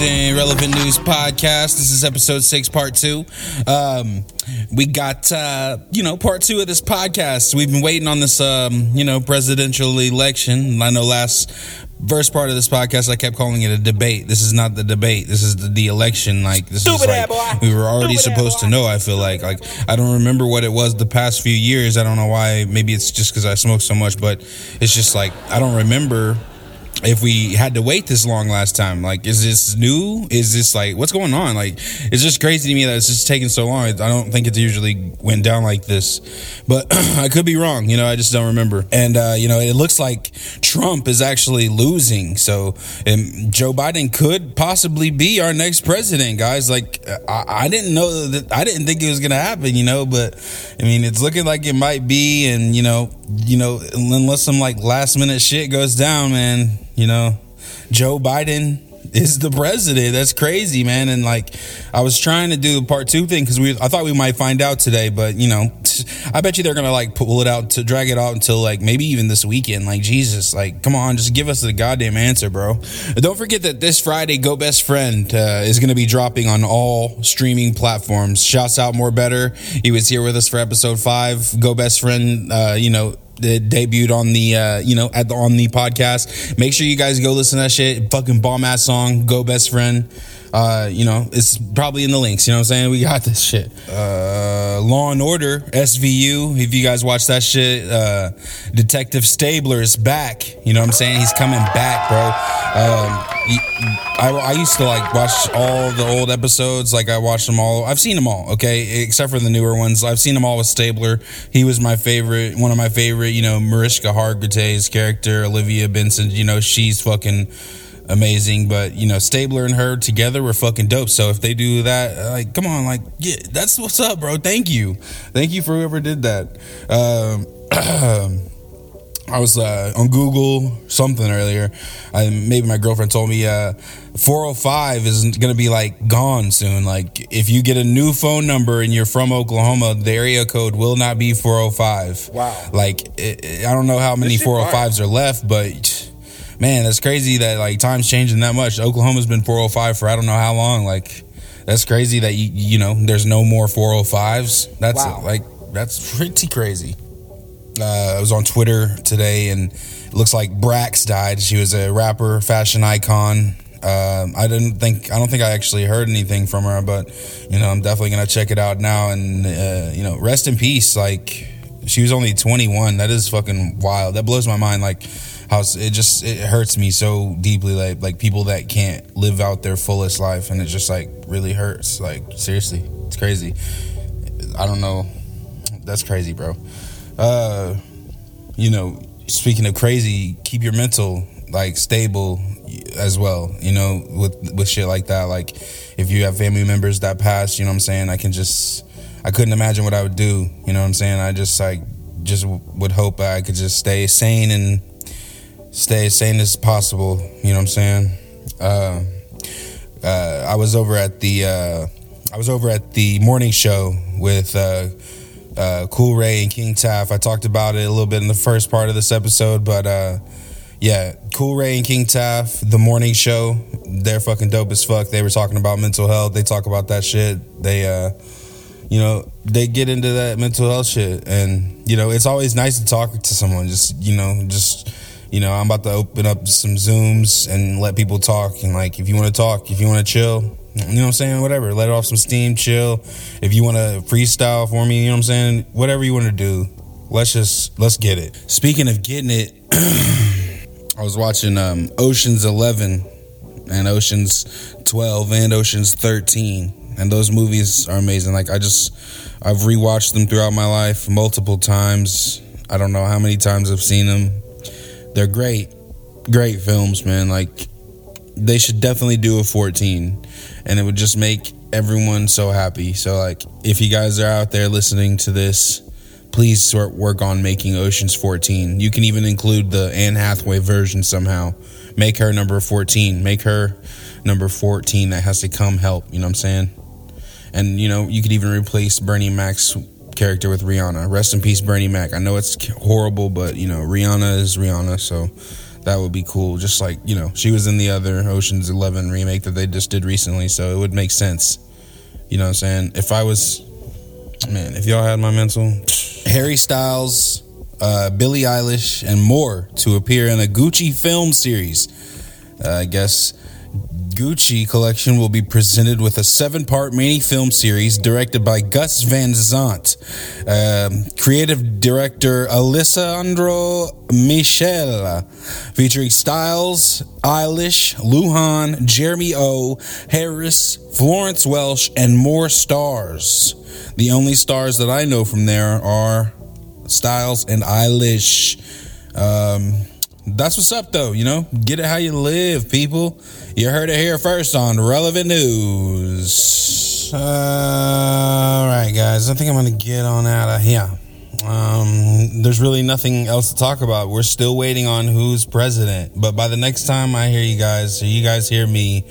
and relevant news podcast. This is episode six, part two. Um, we got uh, you know part two of this podcast. We've been waiting on this um, you know presidential election. I know last first part of this podcast I kept calling it a debate. This is not the debate. This is the, the election. Like this Stupid is like we were already Stupid supposed to know. I feel like like I don't remember what it was the past few years. I don't know why. Maybe it's just because I smoke so much, but it's just like I don't remember if we had to wait this long last time like is this new? Is this like what's going on? Like it's just crazy to me that it's just taking so long. I don't think it usually went down like this but i could be wrong you know i just don't remember. And uh, you know it looks like trump is actually losing so and joe biden could possibly be our next president guys. Like i, I didn't know that i didn't think it was gonna happen you know but i mean it's looking like it might be and you know you know unless some like last minute shit goes down man you know joe biden is the president. That's crazy man. And like i was trying to do a part two thing because we i thought we might find out today but you know i bet you they're gonna like pull it out to drag it out until like maybe even this weekend like jesus like come on just give us the goddamn answer bro don't forget that this friday go best friend uh, is gonna be dropping on all streaming platforms shouts out more better he was here with us for episode five go best friend uh, you know it debuted on the uh, you know at the on the podcast. Make sure you guys go listen to that shit. Fucking bomb ass song. Go best friend. Uh, you know, it's probably in the links. You know what I'm saying? We got this shit. Uh, Law and Order SVU. If you guys watch that shit, uh, Detective Stabler is back. You know what I'm saying? He's coming back, bro. Um, I, I used to like watch all the old episodes. Like I watched them all. I've seen them all. Okay, except for the newer ones. I've seen them all with Stabler. He was my favorite. One of my favorite. You know, Mariska Hargitay's character, Olivia Benson. You know, she's fucking amazing. But you know, Stabler and her together were fucking dope. So if they do that, like, come on, like, yeah, that's what's up, bro. Thank you, thank you for whoever did that. Um, I was uh, on Google something earlier. I, maybe my girlfriend told me uh, 405 is going to be like gone soon. Like if you get a new phone number and you're from Oklahoma, the area code will not be 405. Wow. Like it- I don't know how many 405s are left, but man, that's crazy that like time's changing that much. Oklahoma's been 405 for I don't know how long. Like that's crazy that you you know there's no more 405s. That's Wow. like that's pretty crazy uh, I was on Twitter today, and it looks like Brax died. She was a rapper, fashion icon. Um, I didn't think I don't think I actually heard anything from her, but you know I'm definitely gonna check it out now. And uh, you know, rest in peace. Like she was only 21. That is fucking wild. That blows my mind. Like how it just it hurts me so deeply. Like like people that can't live out their fullest life, and it just like really hurts. Like seriously, it's crazy. I don't know. That's crazy, bro uh you know speaking of crazy keep your mental like stable as well you know with with shit like that like if you have family members that pass you know what i'm saying i can just i couldn't imagine what i would do you know what i'm saying i just like just would hope i could just stay sane and stay as sane as possible you know what i'm saying uh, uh i was over at the uh i was over at the morning show with uh uh, Cool Ray and King Taff. I talked about it a little bit in the first part of this episode, but uh, yeah, Cool Ray and King Taff, the morning show, they're fucking dope as fuck. They were talking about mental health. They talk about that shit. They, you know, they get into that mental health shit, and you know, it's always nice to talk to someone. Just you know, just you know, I'm about to open up some Zooms and let people talk. And like, if you want to talk, if you want to chill. You know what I'm saying? Whatever. Let off some steam, chill. If you want to freestyle for me, you know what I'm saying? Whatever you want to do. Let's just let's get it. Speaking of getting it, I was watching um, Ocean's 11 and Ocean's 12 and Ocean's 13 and those movies are amazing. Like I just I've rewatched them throughout my life multiple times. I don't know how many times I've seen them. They're great. Great films, man. Like they should definitely do a 14 and it would just make everyone so happy so like if you guys are out there listening to this please work on making oceans 14 you can even include the anne hathaway version somehow make her number 14 make her number 14 that has to come help you know what i'm saying and you know you could even replace bernie mac's character with rihanna rest in peace bernie mac i know it's horrible but you know rihanna is rihanna so That would be cool. Just like, you know, she was in the other Ocean's 11 remake that they just did recently, so it would make sense. You know what I'm saying? If I was, man, if y'all had my mental, Harry Styles, uh, Billie Eilish, and more to appear in a Gucci film series. Uh, I guess Gucci collection will be presented with a seven part mini film series directed by Gus Van Sant, um, creative director Alessandro Michele, featuring Styles, Eilish, Luhan, Jeremy O, Harris, Florence Welch, and more stars. The only stars that I know from there are Styles and Eilish. Um, that's what's up, though. You know, get it how you live, people. You heard it here first on Relevant News. Uh, all right, guys. I think I'm to get on out of here. Um, there's really nothing else to talk about. We're still waiting on who's president. But by the next time I hear you guys, or you guys hear me,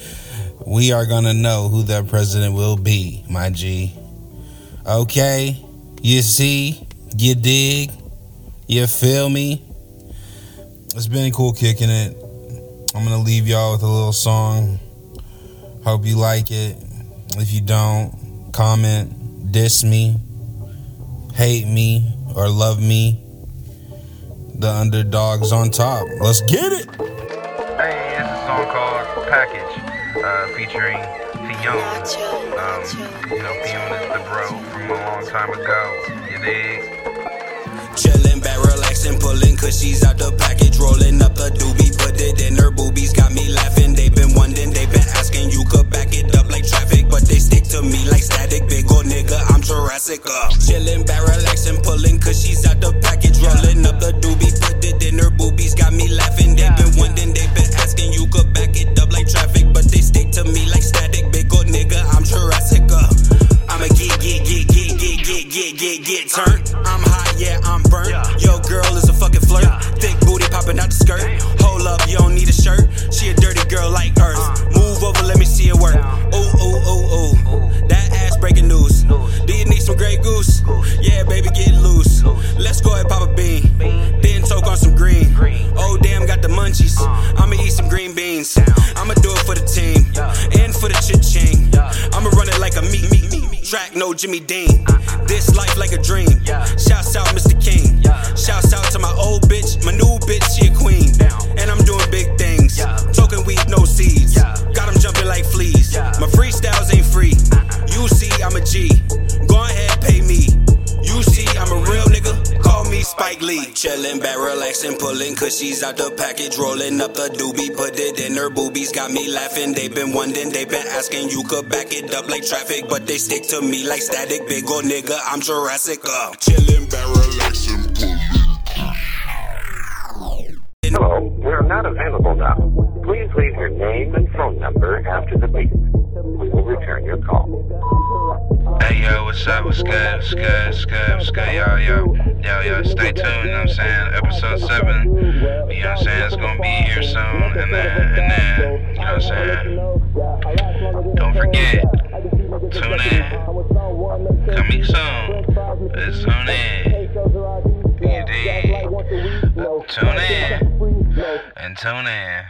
we are to know who that president will be, my G. Okay? You see? You dig? You feel me? It's been cool kicking it. I'm gonna leave y'all with a little song. Hope you like it. If you don't, comment, diss me, hate me, or love me. The underdog's on top. Let's get it. Hey, it's a song called Package, uh, featuring Fiona. Um, you know, Fiona is the bro from a long time ago. You dig? Chillin' relaxing, pulling cushies out the package, rolling up the doobie, put it in her boobies, got me laughing. They Grey Goose? Yeah, baby, get loose. Let's go and pop a bean. Then choke on some green. Oh, damn, got the munchies. I'ma eat some green beans. I'ma do it for the team and for the chit ching. I'ma run it like a meat, meat, meat. Track, no Jimmy Dean. This life like a dream. Spike Lee. Chillin' back, relaxing, pulling cushies out the package, rolling up the doobie, put it in her boobies. Got me laughing. They been wondering, they been asking. You could back it up like traffic, but they stick to me like static. Big old nigga, I'm Jurassic up. Chillin' back, relaxing, Hello, we're not available now. Please leave your name and phone number after the beep. We will return your call. Hey yo, what's up? What's good? What's good? What's good? What's good? Yo, yo, yo, yo. Stay tuned. You know what I'm saying? Episode seven. You know what I'm saying? It's gonna be here soon. And then, and then, you know what I'm saying? Don't forget. Tune in. Coming soon. Let's tune in. You dig? Tune in. And tune in.